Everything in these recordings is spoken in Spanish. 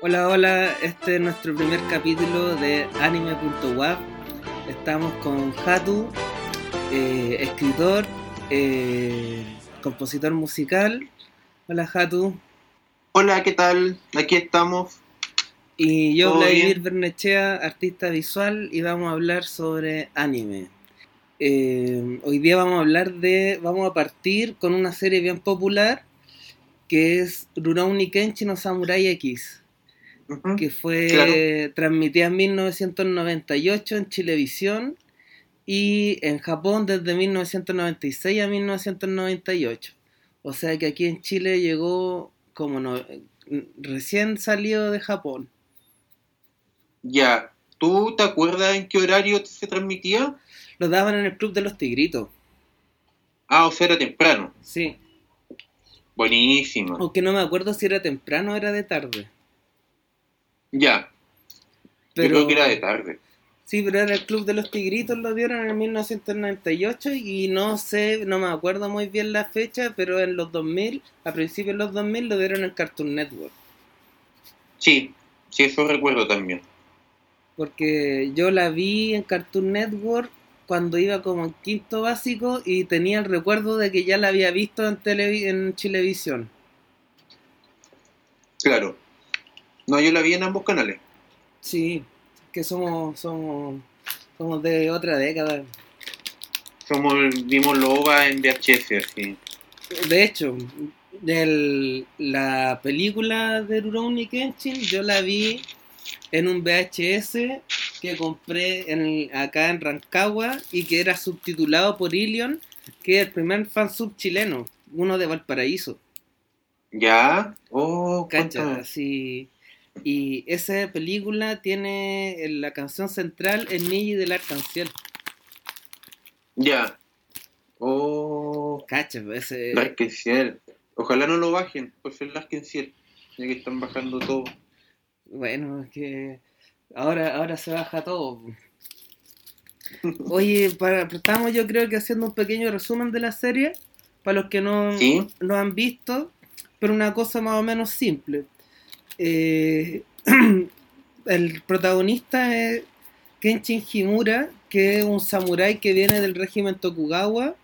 Hola, hola, este es nuestro primer capítulo de anime.web. Estamos con Hatu, eh, escritor, eh, compositor musical. Hola, Hatu. Hola, ¿qué tal? Aquí estamos. Y yo, ¿Todo Vladimir? Bernechea, artista visual, y vamos a hablar sobre anime. Eh, hoy día vamos a hablar de. Vamos a partir con una serie bien popular que es Rurouni Kenshin no Samurai X, Que fue Claro. transmitida en 1998 en Chilevisión y en Japón desde 1996 a 1998. O sea que aquí en Chile llegó como no, recién salió de Japón. Ya. ¿Tú te acuerdas en qué horario se transmitía? Lo daban en el Club de los Tigritos. Ah, o sea, era temprano. Sí. Buenísimo. Aunque no me acuerdo si era temprano o era de tarde. Ya. Pero, Yo creo que era de tarde. Sí, pero era el Club de los Tigritos, lo dieron en 1998 y no sé, no me acuerdo muy bien la fecha, pero en los 2000, a principios de los 2000 lo dieron en Cartoon Network. Sí, sí, eso recuerdo también. Porque yo la vi en Cartoon Network cuando iba como en quinto básico y tenía el recuerdo de que ya la había visto en, televi- en Chilevisión. Claro. No, yo la vi en ambos canales. Sí, que somos, somos, somos de otra década. Somos, vimos Loba en VHS, así. De hecho, el- la película de Rurouni Kenshin yo la vi en un VHS que compré en, acá en Rancagua y que era subtitulado por Ilion, que es el primer fansub chileno, uno de Valparaíso. Ya. Oh, Cacha, así. Y esa película tiene la canción central en Niji del Arcanciel. Ya. Oh. Cacha, ese. Larkenciel. Ojalá no lo bajen, por ser Larkenciel. Ya que están bajando todo. Bueno, es que ahora, ahora se baja todo. Oye, para, estamos yo creo que haciendo un pequeño resumen de la serie, para los que no Sí. lo han visto, pero una cosa más o menos simple. Eh, el protagonista es Kenshin Himura, que es un samurái que viene del régimen Tokugawa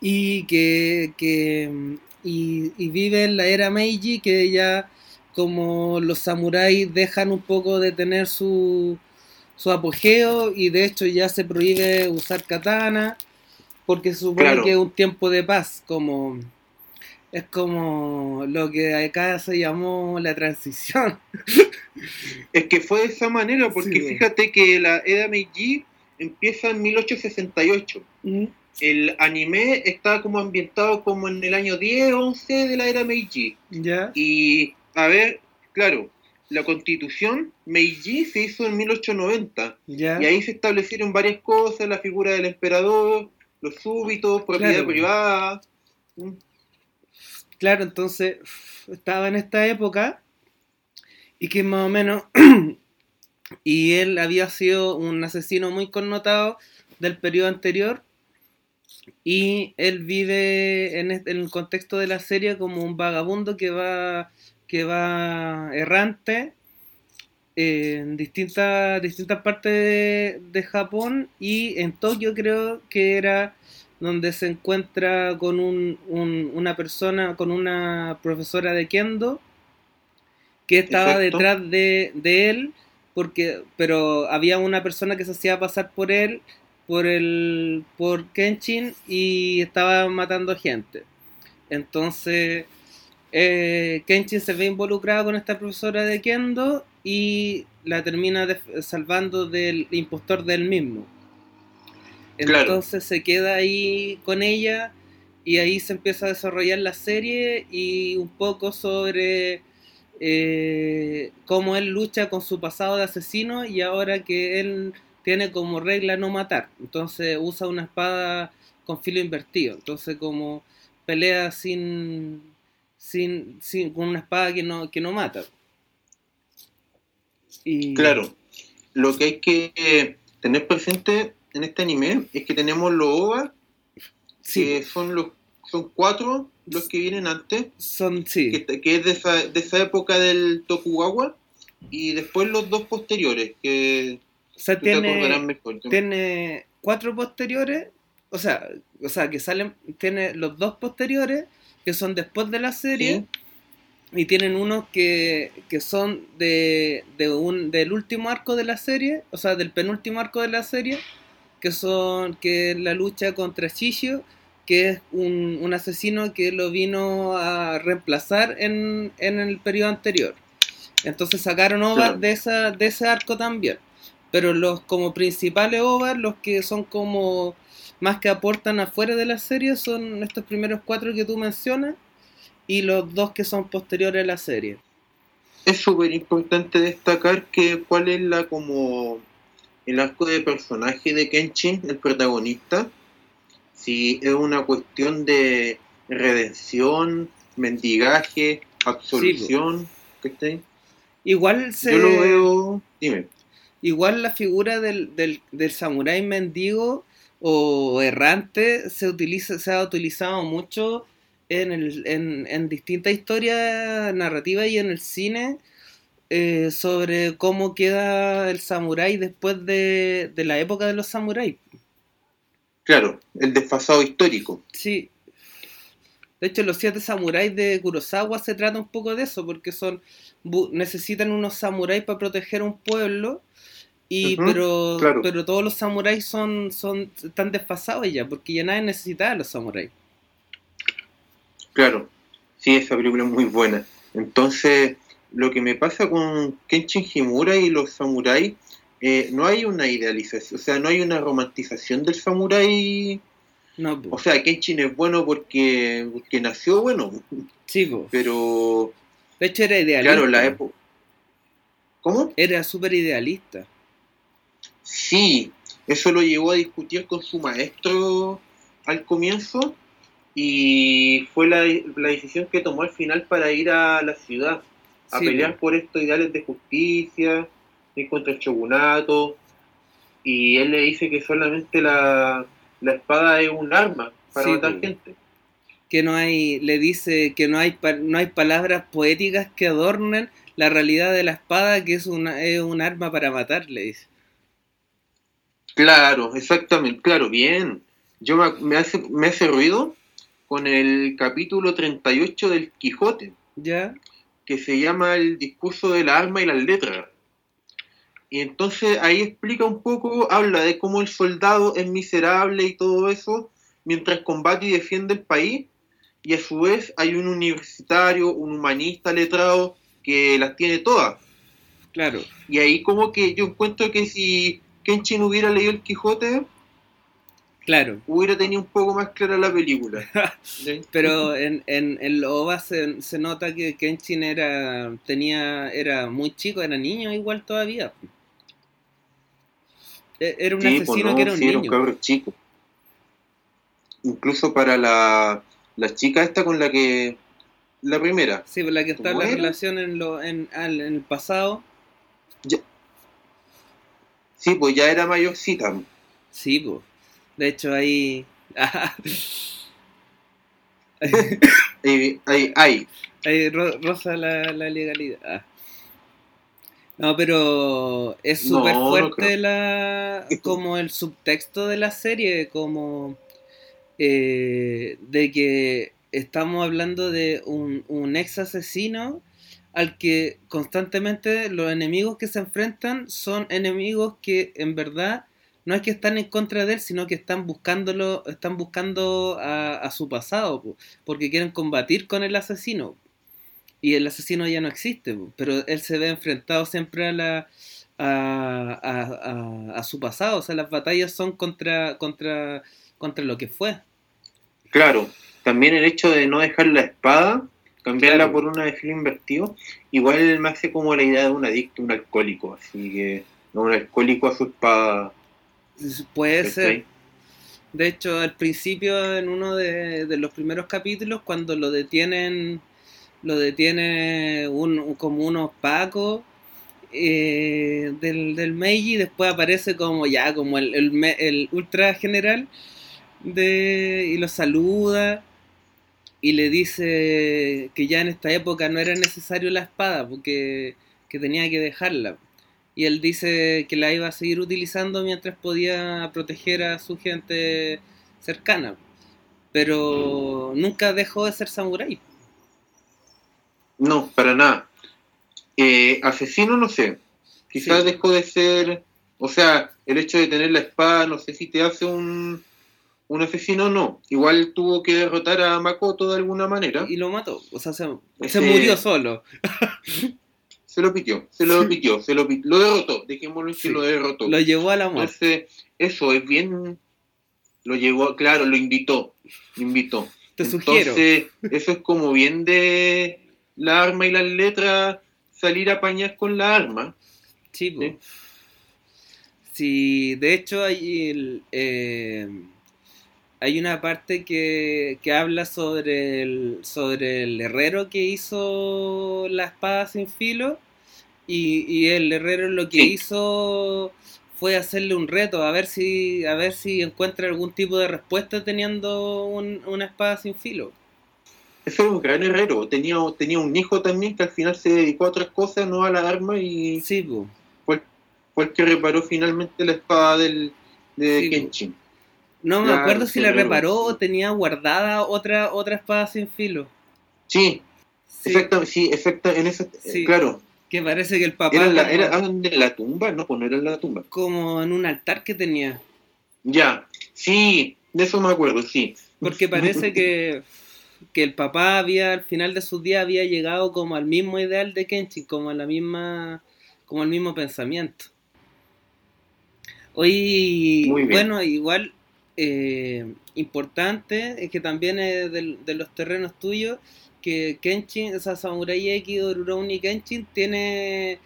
y que, que- y, y vive en la era Meiji, que ya como los samuráis dejan un poco de tener su, su apogeo y de hecho ya se prohíbe usar katana porque se supone Claro. que es un tiempo de paz, como es como lo que acá se llamó la transición. Es que fue de esa manera, porque Sí. fíjate que la Era Meiji empieza en 1868. El anime está como ambientado como en el año 10, 11 de la Era Meiji. ¿Ya? Y, a ver, claro, la constitución Meiji se hizo en 1890. ¿Ya? Y ahí se establecieron varias cosas, la figura del emperador, los súbitos, propiedad Claro. privada. Claro, entonces estaba en esta época y que más o menos y él había sido un asesino muy connotado del periodo anterior y él vive en, el contexto de la serie como un vagabundo que va que va errante en distintas distintas partes de, de Japón y en Tokio creo que era donde se encuentra con un- un- una persona, con una profesora de Kendo, que estaba Exacto. detrás de, de él, porque, pero había una persona que se hacía pasar por él, por el, por Kenshin, y estaba matando gente. Entonces, eh, Kenshin se ve involucrado con esta profesora de Kendo y la termina def- salvando del impostor del mismo. Claro. Entonces se queda ahí con ella y ahí se empieza a desarrollar la serie y un poco sobre eh, cómo él lucha con su pasado de asesino y ahora que él tiene como regla no matar. Entonces usa una espada con filo invertido. Entonces como pelea sin, sin, sin con una espada que no, que no mata. Y, Claro, lo que hay que tener presente en este anime es que tenemos los OVA, Sí, que son los son cuatro los que vienen antes. Son, sí. Que, es de esa, de esa época del Tokugawa. Y después los dos posteriores, que o sea, tiene, tiene cuatro posteriores, o sea, o sea, que salen, tiene los dos posteriores, que son después de la serie, y tienen unos que, que son de, de un, del último arco de la serie, o sea, del penúltimo arco de la serie, que son que la lucha contra Shishio, que es un, un asesino que lo vino a reemplazar en, en el periodo anterior. Entonces sacaron ovas de, esa, de ese arco también. Pero los como principales ovas, los que son como más que aportan afuera de la serie, son estos primeros cuatro que tú mencionas y los dos que son posteriores a la serie. Es súper importante destacar que cuál es la como el arco de personaje de Kenshin, el protagonista, si es una cuestión de redención, mendigaje, absolución, ¿qué Igual se... Yo lo veo... Dime. Igual la figura del, del, del samurái mendigo o errante se utiliza se ha utilizado mucho en, el, en, en distintas historias narrativas y en el cine eh, sobre cómo queda el samurái después de, de la época de los samuráis. Claro, el desfasado histórico. Sí. De hecho, los siete samuráis de Kurosawa se trata un poco de eso, porque son necesitan unos samuráis para proteger un pueblo y pero pero todos los samuráis son son están desfasados ya porque ya nadie necesita a los samuráis claro sí esa película es muy buena entonces lo que me pasa con Kenshin Himura y los samuráis eh, no hay una idealización o sea no hay una romantización del samurái. No, o sea Kenshin es bueno porque, porque nació bueno. Sí pero de hecho era idealista. claro la época ¿Cómo? Era súper idealista. Sí, eso lo llevó a discutir con su maestro al comienzo y fue la, decisión que tomó al final para ir a la ciudad a pelear por estos ideales de justicia, ir contra el shogunato y él le dice que solamente la, espada es un arma para matar gente. Que no hay, le dice que no hay, no hay palabras poéticas que adornen la realidad de la espada, que es, una, es un arma para matar, le dice. Claro, exactamente, claro, bien. Yo me, hace, me hace ruido con el capítulo 38 del Quijote. Ya. Que se llama El discurso de la arma y las letras. Y entonces ahí explica un poco, habla de cómo el soldado es miserable y todo eso, mientras combate y defiende el país, y a su vez hay un universitario, un humanista letrado que las tiene todas. Claro. Y ahí como que yo encuentro que si Kenshin hubiera leído el Quijote, claro. hubiera tenido un poco más clara la película. Pero en, en, en OVA se, se, nota que Kenshin era, tenía, era muy chico, era niño igual todavía. E, era un pues asesino que era un niño. Era un chico. Incluso para la, la chica esta con la que... La primera. Sí, con la que está en la relación en, lo, en, en el pasado. Sí, pues ya era mayorcita. Sí, pues. De hecho, ahí. ahí, ahí, ahí. ahí rosa la, la legalidad. Ah. No, pero es súper fuerte la como el subtexto de la serie, como eh, de que estamos hablando de un, un ex asesino al que constantemente los enemigos que se enfrentan son enemigos que en verdad no es que están en contra de él, sino que están buscándolo, están buscando a, su pasado, porque quieren combatir con el asesino. Y el asesino ya no existe, pero él se ve enfrentado siempre a la a, a, su pasado, o sea, las batallas son contra contra contra lo que fue. Claro, también el hecho de no dejar la espada cambiarla por una de filo invertido, igual me hace como la idea de un adicto, un alcohólico, así que no un alcohólico a su espada. Puede ser. De hecho, al principio, en uno de, los primeros capítulos, cuando lo detienen, lo detiene un, como unos pacos eh, del, del Meiji, después aparece como ya, como el, el, ultra general de, y lo saluda y le dice que ya en esta época no era necesario la espada, porque que tenía que dejarla. Y él dice que la iba a seguir utilizando mientras podía proteger a su gente cercana. Pero nunca dejó de ser samurái. No, para nada. Eh, asesino no sé. Quizás dejó de ser... O sea, el hecho de tener la espada, no sé si te hace un, un asesino, no. Igual tuvo que derrotar a Makoto de alguna manera. Y lo mató. O sea, se, se murió solo. se lo pitió, se lo pitió, se lo pitió, lo derrotó, dejémoslo que lo derrotó. Lo llevó a la muerte. Entonces, eso es bien, lo llevó, claro, lo invitó, lo invitó. Te sugiero. Entonces, eso es como bien de la arma y las letras, salir a apañar con la arma. Sí, pues. Sí, de hecho hay el, eh, hay una parte que, que habla sobre el, sobre el herrero que hizo la espada sin filo y, y el herrero lo que Sí. hizo fue hacerle un reto a ver si a ver si encuentra algún tipo de respuesta teniendo un- una espada sin filo. Ese era un gran herrero, tenía, tenía un hijo también que al final se dedicó a otras cosas, no a la arma, y Sí, po. fue, fue el que reparó finalmente la espada del, de Sí, Kenshin. No me acuerdo si la reparó o tenía guardada otra otra espada sin filo. Sí, Sí, exactamente, sí, exacta, en Sí. claro. Que parece que el papá ¿Era, la, era ah, en la tumba? No, pues no era en la tumba. como en un altar que tenía. Ya, sí, de eso me acuerdo, sí. Porque parece que, que el papá había, al final de sus días, había llegado como al mismo ideal de Kenshin, como a la misma, como al mismo pensamiento. Hoy, bueno, igual eh, importante, es que también es de, los terrenos tuyos, que Kenshin, o sea, Samurai X Rurouni Kenshin tiene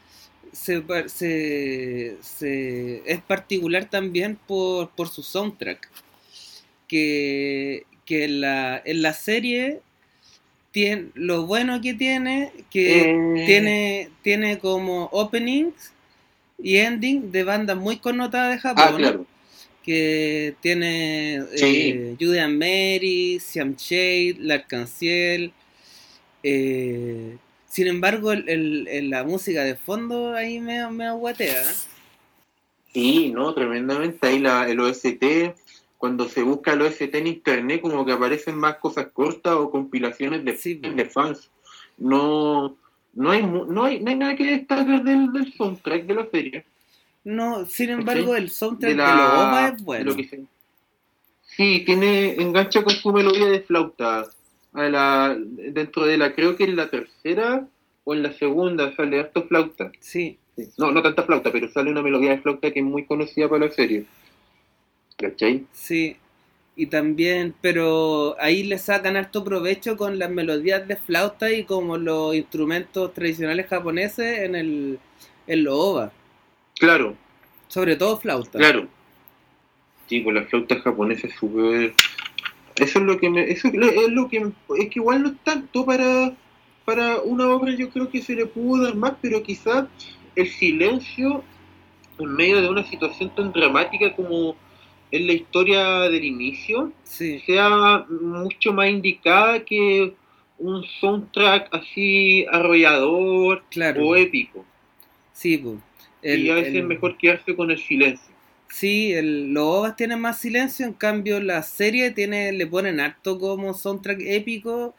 se, par- se- se- es particular también por, por su soundtrack. Que, que en, la, en la serie tiene, lo bueno que tiene, que Eh, tiene, tiene como openings y ending de bandas muy connotadas de Japón. Ah, claro. Que tiene Sí. eh, Julian Mary, Siam Shade, L'Arc-en-Ciel. Eh, sin embargo, el, el- el- la música de fondo ahí me, me aguatea. Sí, no, tremendamente. Ahí la, el OST, cuando se busca el OST en internet, como que aparecen más cosas cortas o compilaciones de, Sí, de fans. No, no, hay, no, hay, no hay nada que destacar del, del soundtrack de la serie. No, sin embargo, el soundtrack De de, la- los OVA es de bueno. lo que Sí, tiene, engancha con su melodía de flauta. A la, dentro de la, creo que en la tercera o en la segunda sale harto flauta. Sí, Sí. No, no tanta flauta, pero sale una melodía de flauta que es muy conocida para la serie. ¿Cachai? sí. Y también, pero ahí le sacan harto provecho con las melodías de flauta y como los instrumentos tradicionales japoneses en el en los OVA. Claro, Sobre todo flauta. claro. Sí, con la flauta japonesa es súper... Eso es lo que me... Eso es lo- que... Es que igual no es tanto para... Para una obra yo creo que se le pudo dar más, pero quizás el silencio en medio de una situación tan dramática como es la historia del inicio, Sí, sea mucho más indicada que un soundtrack así arrollador claro. o épico. Sí, pues. y a veces es mejor quedarse con el silencio. Sí, el, los OVAs tienen más silencio, en cambio la serie tiene, le ponen harto como soundtrack épico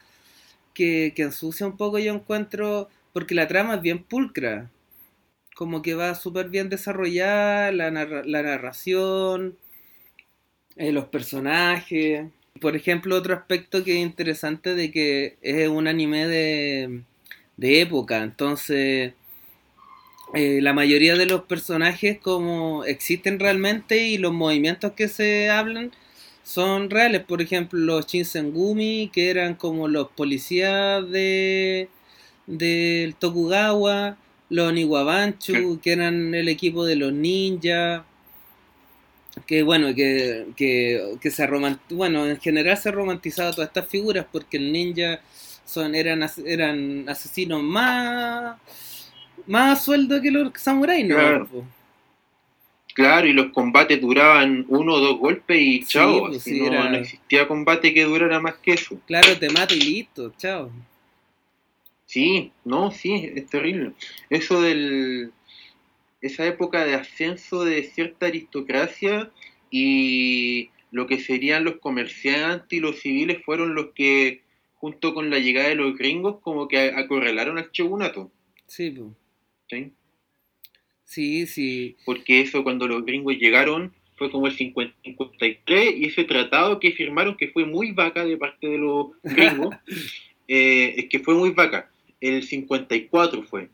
que, que ensucia un poco yo encuentro, porque la trama es bien pulcra, como que va súper bien desarrollada, la, narra- la narración, eh, los personajes. Por ejemplo, otro aspecto que es interesante de que es un anime de, de época, entonces eh, la mayoría de los personajes como existen realmente y los movimientos que se hablan son reales. Por ejemplo, los Shinsengumi, que eran como los policías de del Tokugawa, los Niwabanchu, que eran el equipo de los ninjas. Que bueno, que, que, que se bueno, en general se ha romantizado todas estas figuras porque el ninja son, eran, eran asesinos más más sueldo que los samuráis, ¿no? Claro. Claro, y los combates duraban uno o dos golpes y Sí, chao. pues, sí, no, era- no existía combate que durara más que eso. Claro, te mato y listo, chao. Sí, no, sí, es terrible. Eso del. Esa época de ascenso de cierta aristocracia y lo que serían los comerciantes y los civiles fueron los que, junto con la llegada de los gringos, como que acorralaron al shogunato. Sí, pues. ¿Sí? Sí, sí. Porque eso, cuando los gringos llegaron, fue como el 50 53 y ese tratado que firmaron, que fue muy vaca de parte de los gringos, eh, es que fue muy vaca. El 54 fue.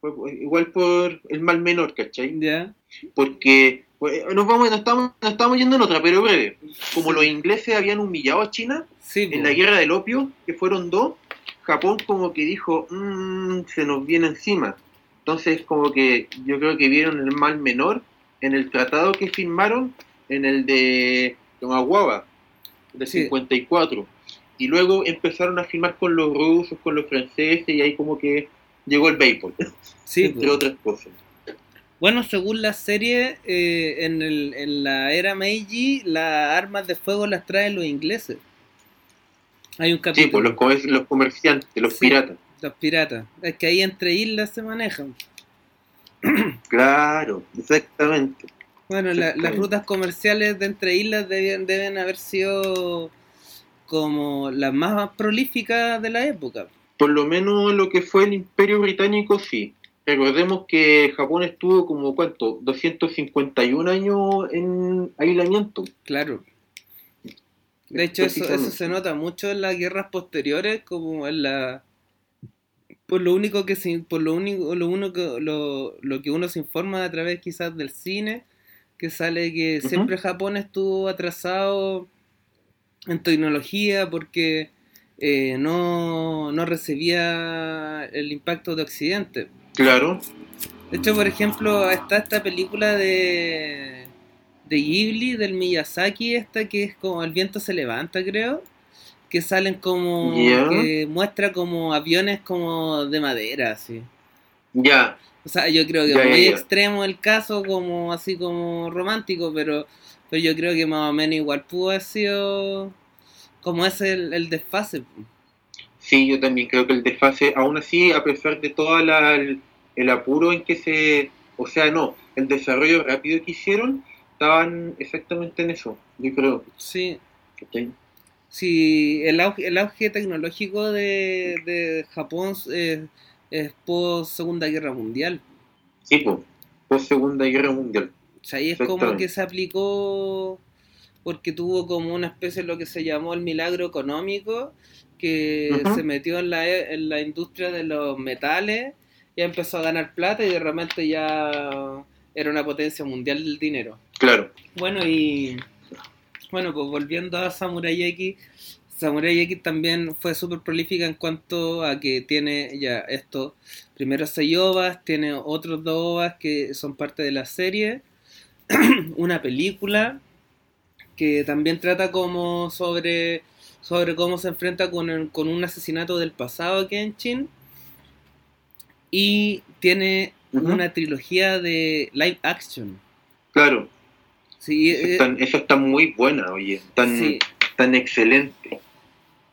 Fue igual por el mal menor, ¿cachai? Ya. Porque pues, nos, vamos, nos, estamos, nos estamos yendo en otra, pero breve. Como los ingleses habían humillado a China Sí, en la guerra del opio, que fueron dos, Japón como que dijo, "Mm, se nos viene encima. Entonces como que yo creo que vieron el mal menor en el tratado que firmaron, en el de Tomaguaba, Sí. 54. Y luego empezaron a firmar con los rusos, con los franceses, y ahí como que llegó el béisbol, Sí, entre pues. otras cosas. Bueno, según la serie, eh, en, el, en la era Meiji, las armas de fuego las traen los ingleses. Hay un Sí, capítulo. pues los, comer- los comerciantes, los Sí. piratas. Los piratas. Es que ahí entre islas se manejan. Claro, exactamente. Bueno, la- las rutas comerciales de entre islas deben, deben haber sido como las más prolíficas de la época. Por lo menos lo que fue el Imperio Británico, sí. Recordemos que Japón estuvo como, ¿cuánto? 251 años en aislamiento. Claro. De hecho, eso, eso se nota mucho en las guerras posteriores, como en la... Por lo único que se, por lo único, lo único, lo, lo que uno se informa a través quizás del cine, que sale que siempre Japón estuvo atrasado en tecnología porque eh, no, no recibía el impacto de Occidente. Claro. De hecho, por ejemplo, está esta película de, de Ghibli, del Miyazaki, esta que es como El viento se levanta, creo, que salen como, que muestra como aviones como de madera, así. Ya, O sea, yo creo que ya, muy extremo el caso, como así como romántico, pero, pero yo creo que más o menos igual pudo haber sido como es el, el desfase. sí, yo también creo que el desfase, aún así, a pesar de todo el, el apuro en que se... O sea, no, el desarrollo rápido que hicieron, estaban exactamente en eso, yo creo. Sí, ¿cachai? Sí, el auge, el auge tecnológico de, de Japón eh, es post Segunda Guerra Mundial. Sí, pues, post Segunda Guerra Mundial. O sea, ahí es como que se aplicó porque tuvo como una especie de lo que se llamó el milagro económico, que se metió en la, en la industria de los metales y empezó a ganar plata y de repente ya era una potencia mundial del dinero. Claro. Bueno, y bueno, pues volviendo a Samurai X, Samurai X también fue súper prolífica en cuanto a que tiene ya esto, primero seis ovas, tiene otros dos ovas que son parte de la serie, una película que también trata como sobre, sobre cómo se enfrenta con, el- con un asesinato del pasado Kenshin y tiene una trilogía de live action. Claro. Sí, Eso eh, está, eso está muy buena, oye. Tan, sí. tan excelente.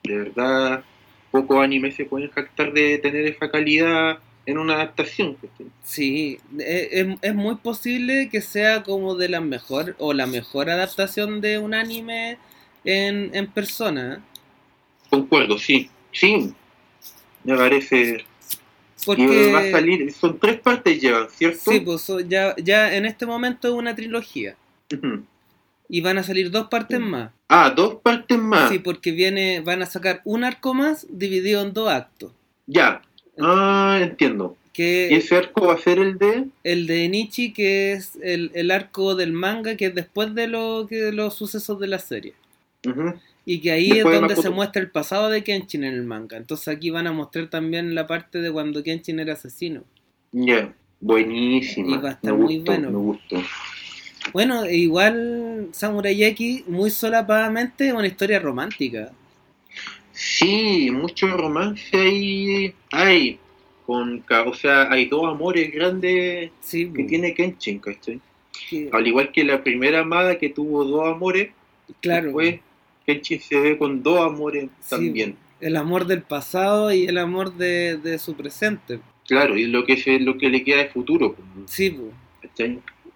De verdad, pocos animes se pueden jactar de tener esa calidad en una adaptación. Sí, e- es, es muy posible que sea como de la mejor o la mejor adaptación de un anime en, en persona. Concuerdo, sí. Sí. Me parece. Y va a Porque salir. Son tres partes llevan, ¿cierto? sí, pues ya, ya en este momento es una trilogía Y van a salir dos partes más. Ah, dos partes más. Sí, porque viene, van a sacar un arco más dividido en dos actos. Ya. Ah, entiendo. ¿Y Que ese arco va a ser el de.? el de Nichi, que es el, el arco del manga, que es después de lo que los sucesos de la serie. Y que ahí Después es donde se muestra el pasado de Kenshin en el manga. Entonces aquí van a mostrar también la parte de cuando Kenshin era asesino. Ya. Buenísima. Y va a estar me muy gustó, bueno. Me gustó. Bueno, igual Samurai X, muy solapadamente, es una historia romántica. Sí, mucho romance hay. Hay. Con, o sea, hay dos amores grandes Sí, que tiene Kenshin, ¿cachai? Al igual que la primera amada que tuvo dos amores, claro, después Kenshin se ve con dos amores Sí. también. el amor del pasado y el amor de, de su presente. Claro, y lo que es lo que le queda de futuro. pues, Sí, pues.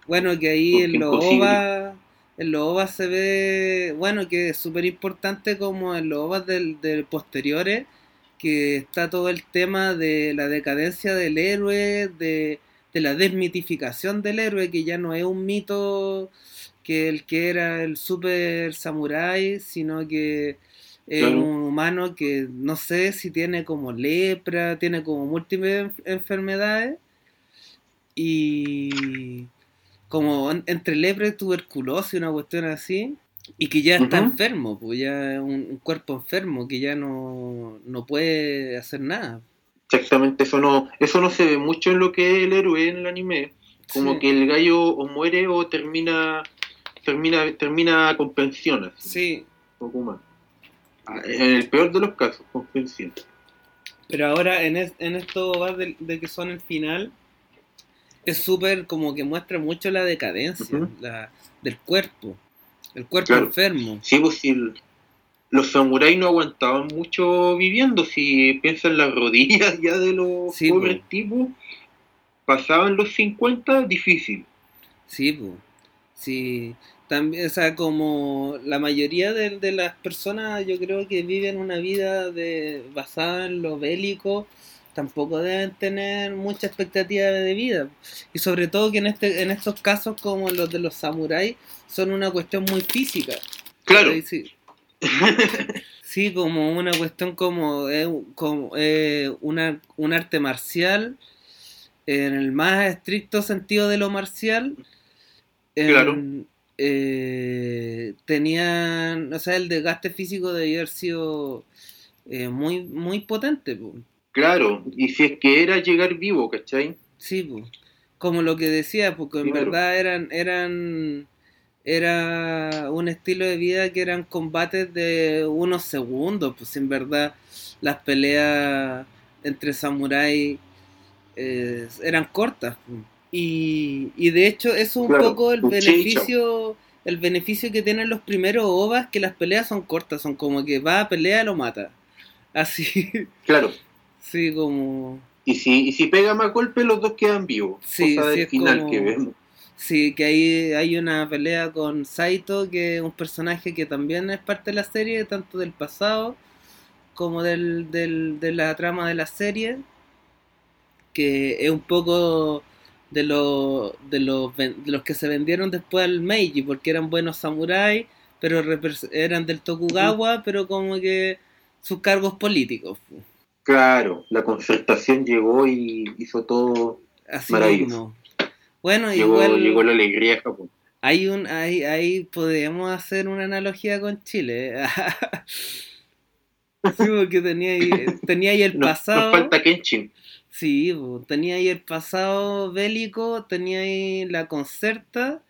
Bueno, que ahí en los. OVA, en los OVA se ve, bueno, que es súper importante como en los OVA del, del posteriores, que está todo el tema de la decadencia del héroe, de, de la desmitificación del héroe, que ya no es un mito que el que era el super samurái, sino que es Claro. un humano que no sé si tiene como lepra, tiene como múltiples enf- enfermedades y como en- entre lepra y tuberculosis, una cuestión así, y que ya está enfermo, pues ya es un, un cuerpo enfermo que ya no, no puede hacer nada. Exactamente, eso no, eso no se ve mucho en lo que es el héroe en el anime. Como Sí. que el gallo o muere o termina termina termina con pensión, así, Sí, poco más. Ah, En el peor de los casos, con pensión. pero ahora en, es- en esto va de, de que son el final, es súper como que muestra mucho la decadencia la, del cuerpo, el cuerpo Claro. enfermo. Sí, pues si el- los samuráis no aguantaban mucho viviendo, si piensan las rodillas ya de los Sí, pobres po. tipos, pasaban los 50, difícil. Sí, pues. Sí. También, o sea, como la mayoría de, de las personas, yo creo que viven una vida de, basada en lo bélico, tampoco deben tener mucha expectativa de vida. Y sobre todo que en este, en estos casos como los de los samuráis, son una cuestión muy física. Claro, Sí, sí. Como una cuestión como, eh, como eh, una, un arte marcial, en el más estricto sentido de lo marcial, en- Claro. eh, tenían, o sea, el desgaste físico debía haber sido eh, muy, muy potente, po. Claro. Y si es que era llegar vivo, ¿cachai? Sí, po. como lo que decía, porque en claro. verdad eran, eran, era un estilo de vida que eran combates de unos segundos, pues en verdad las peleas entre samuráis eh, eran cortas. pues. Y, y de hecho eso es un Claro, poco el beneficio, el beneficio que tienen los primeros OVAs, que las peleas son cortas, son como que va a pelea lo mata. Así, Claro. Sí, como... Y si, y si pega más golpes, los dos quedan vivos. Sí, cosa sí, del es final como- que vemos. Sí, que ahí hay una pelea con Saito, que es un personaje que también es parte de la serie, tanto del pasado como del, del- de la trama de la serie, que es un poco de, los de, los, de los que se vendieron después al Meiji, porque eran buenos samuráis, pero eran del Tokugawa, pero como que sus cargos políticos. Claro, la concertación llegó y hizo todo. Así Maravilloso. mismo. Bueno, Llegó, igual... llegó la alegría Japón. Hay un, ahí, ahí podríamos hacer una analogía con Chile. ¿eh? sí, porque tenía ahí, tenía ahí el Nos, pasado. nos falta Kenshin. Sí, tenía ahí el pasado bélico, tenía ahí la concerta.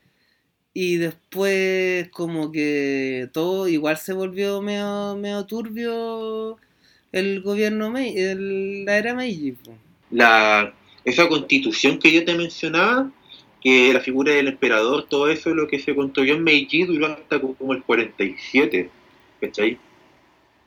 Y después como que todo igual se volvió medio, medio turbio el gobierno el- la era Meiji. La, esa constitución que yo te mencionaba, que la figura del emperador, todo eso, lo que se construyó en Meiji duró hasta como el 47. ¿Cachai?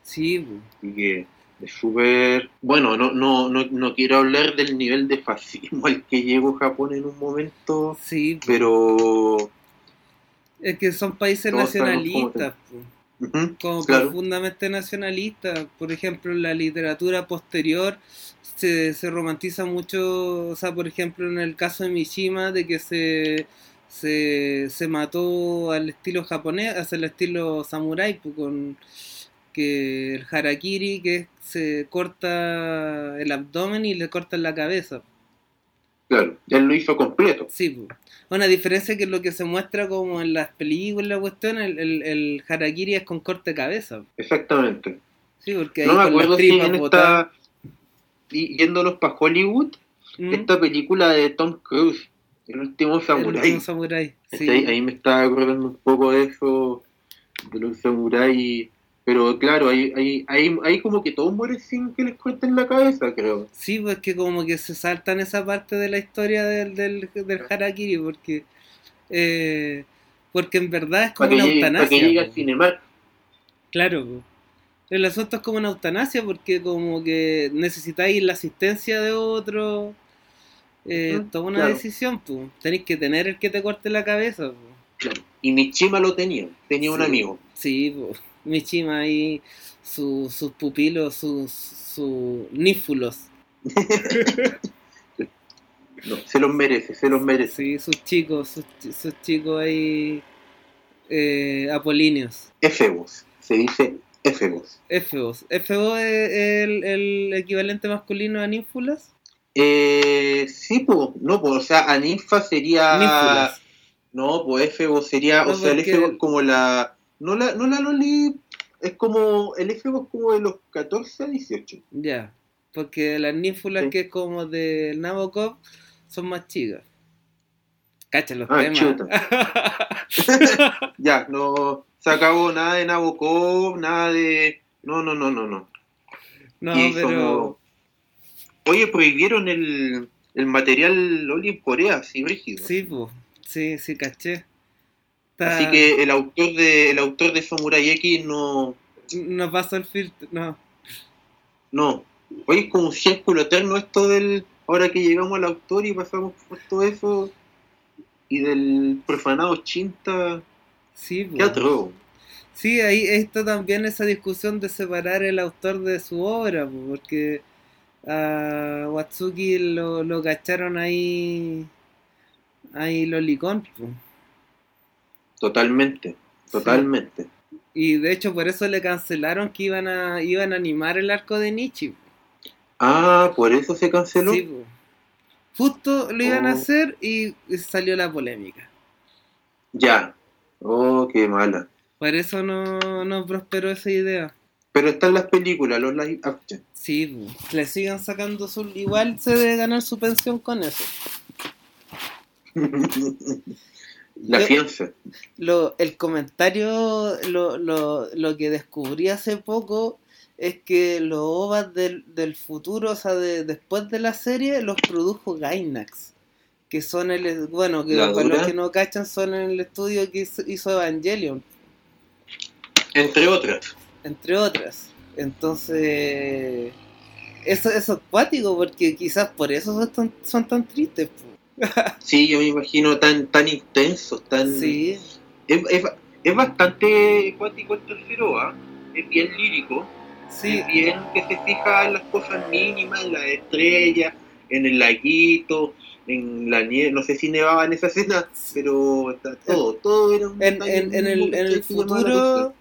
Sí. Y que es súper... Bueno, no, no, no, no quiero hablar del nivel de fascismo al que llegó Japón en un momento, sí. pero... Es que son países cómo como Claro. profundamente nacionalista. Por ejemplo, en la literatura posterior se, se romantiza mucho, o sea, por ejemplo, en el caso de Mishima, de que se, se, se mató al estilo japonés, hacia el estilo samurái, pues, con que el harakiri, que se corta el abdomen y le cortan la cabeza. Claro, él lo hizo completo. Sí. Una diferencia que lo que se muestra como en las películas, la cuestión, el, el, el harakiri es con corte de cabeza. Exactamente. Sí, porque ahí No me acuerdo si en esta... y- Yéndolos para Hollywood, ¿Mm? esta película de Tom Cruise, El último El samurái. último samurái, sí. Ahí, ahí me estaba acordando un poco de eso, de los samuráis. Pero claro, ahí, ahí, ahí, ahí como que todos mueren sin que les corten la cabeza, creo. Sí, pues que como que se saltan esa parte de la historia del, del, del harakiri, porque eh, porque en verdad es como Para una llegue, para que eutanasia. llegue al po. Cinemark. Claro, po. el asunto es como una eutanasia porque como que necesitáis la asistencia de otro. Eh, toma una claro. decisión, pues. Tenéis que tener el que te corte la cabeza, po. Claro. Y Michima lo tenía, tenía un amigo. Sí, po. Michima ahí, su- sus pupilos, sus, sus nífulos. No, se los merece, se los merece. Sí, sus chicos, sus, sus chicos ahí eh, apolíneos. Efebos, se dice Efebos. Éfebos. ¿Éfebos es el, el equivalente masculino a ninfulas? Eh, sí, pues, no, pues, o sea, Aninfa sería. Ninfulas. No, pues Efebo sería, No, o sea, el porque- Efebo es como la. No la, no la Loli, es como. El Efebo es como de los 14 a 18. Ya. Porque las ninfulas Sí. que es como de Nabokov son más chicas. Cacha los Ah, temas. Ya, no. Se acabó nada de Nabokov, nada de. No, no, no, no, no. no, Y pero. como- Oye, prohibieron el, el material Loli en Corea, sí, rígido. Sí, pues. Sí, sí, caché. Está- Así que el autor de el autor de Samurai X no. No pasa el filtro. No. No. Oye, es como un círculo eterno esto del. Ahora que llegamos al autor y pasamos por todo eso. Y del profanado chinta. Sí. Qué atroz. Sí, ahí está también esa discusión de separar el autor de su obra, po, porque a Watsuki lo, lo cacharon ahí, ahí lolicón, po. Totalmente. Totalmente. y de hecho por eso le cancelaron que iban a, iban a animar el arco de Nietzsche. Ah, por eso se canceló. Sí, po. Justo lo iban a Oh. hacer y salió la polémica. Ya. Oh, qué mala. Por eso no, no prosperó esa idea. Pero están las películas, los live action. Sí, po. le sigan sacando su... Igual se debe ganar su pensión con eso. La Yo- fianza. Lo, el comentario, lo, lo, lo que descubrí hace poco es que los OVAs del, del futuro, o sea, de, después de la serie, los produjo Gainax. Que son el. Bueno, que ¿La para los que no cachan, son el estudio que hizo, hizo Evangelion, Entre otras. entre otras. Entonces. Eso, eso es cuático, porque quizás por eso son tan, son tan tristes. po. Sí, yo me imagino tan, tan intensos, tan. Sí, Es, es, es bastante acuático el tercero A. Es bien lírico. sí. Es bien que se fija en las cosas mínimas, en las estrellas, en el laguito, en la nieve. No sé si nevaba en esa escena, pero está todo, todo era un en, en, en el, en el futuro,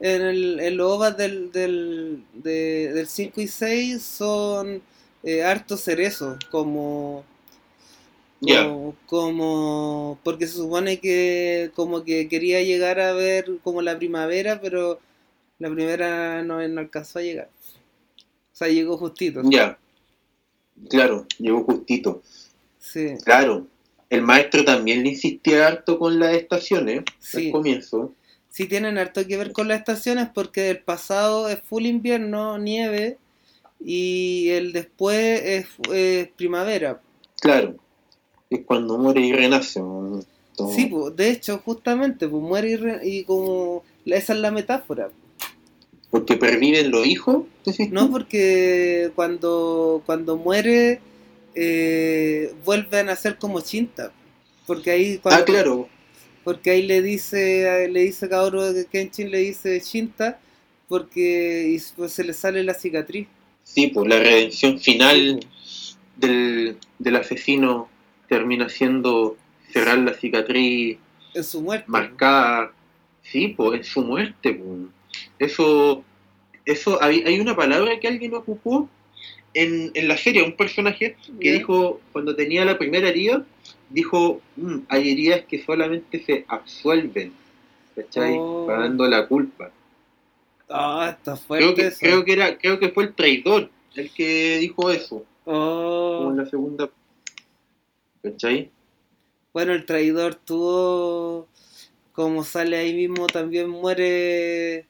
en, el, en los OVAs del, del, de- del 5 y 6 son eh, harto cerezo, como, Ya. como, como- porque se supone que como que quería llegar a ver como la primavera, pero la primavera no, no alcanzó a llegar. O sea, llegó justito. Ya. Claro, llegó justito. Sí, Claro. El maestro también le insistía harto con las estaciones Sí. al comienzo. sí tienen harto que ver con las estaciones porque el pasado es full invierno, nieve, y el después es, es primavera. Claro. Es cuando muere y renace. Sí, pues, de hecho, justamente, pues muere y, re- y como esa es la metáfora. Porque perviven los hijos. No porque cuando, cuando muere eh, vuelven a ser como Chinta. Porque ahí cuando, Ah, claro. porque ahí le dice le dice Kaoru que Kenshin le dice Shinta porque y pues se le sale la cicatriz. Sí, pues la redención final del, del asesino termina siendo cerrar la cicatriz en su muerte. marcada. Sí, pues en su muerte. pues. Eso, eso hay, hay una palabra que alguien ocupó en, en la serie, un personaje que dijo, cuando tenía la primera herida, dijo, "Mm, hay heridas que solamente se absuelven, ¿cachai? Oh. Pagando la culpa. Ah, está Creo fuerte que, eso. creo que era, creo que fue el traidor el que dijo eso, Oh. como en la segunda, ¿cachai? Bueno, el traidor tuvo, como sale ahí mismo, también muere,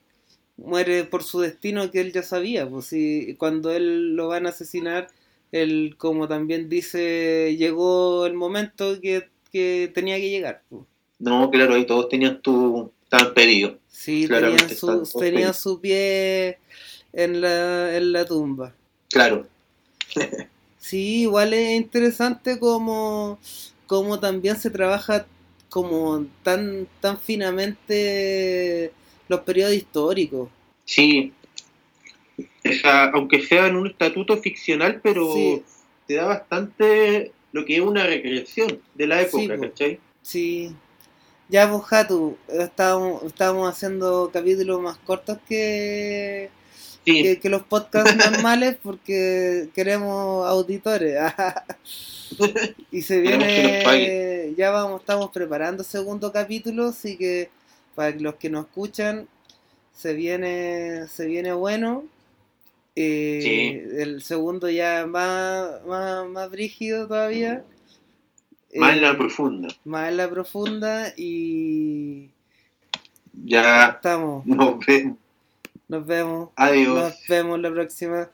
muere por su destino que él ya sabía. Pues si cuando él lo van a asesinar, él, como también dice, llegó el momento que, que tenía que llegar. pues. No, claro, ahí todos tenían tu. estaban pedidos. Sí, tenían su, tenían su pie en la, en la tumba. Claro. Sí, igual es interesante como, como también se trabaja como tan, tan finamente los periodos históricos. Sí. Esa, aunque sea en un estatuto ficcional, pero Sí. te da bastante lo que es una recreación de la Sí, época, po. ¿cachai? Sí. Ya, pues, Jatu, estábamos, estábamos haciendo capítulos más cortos que, Sí, que, que los podcasts normales porque queremos auditores. y se viene, ya vamos, estamos preparando el segundo capítulo, así que para los que nos escuchan, se viene, se viene bueno. Eh, Sí. El segundo ya más, más, más brígido todavía. más en la Eh, profunda. más en la profunda y Ya estamos. nos vemos. Nos vemos. Adiós. Nos vemos la próxima.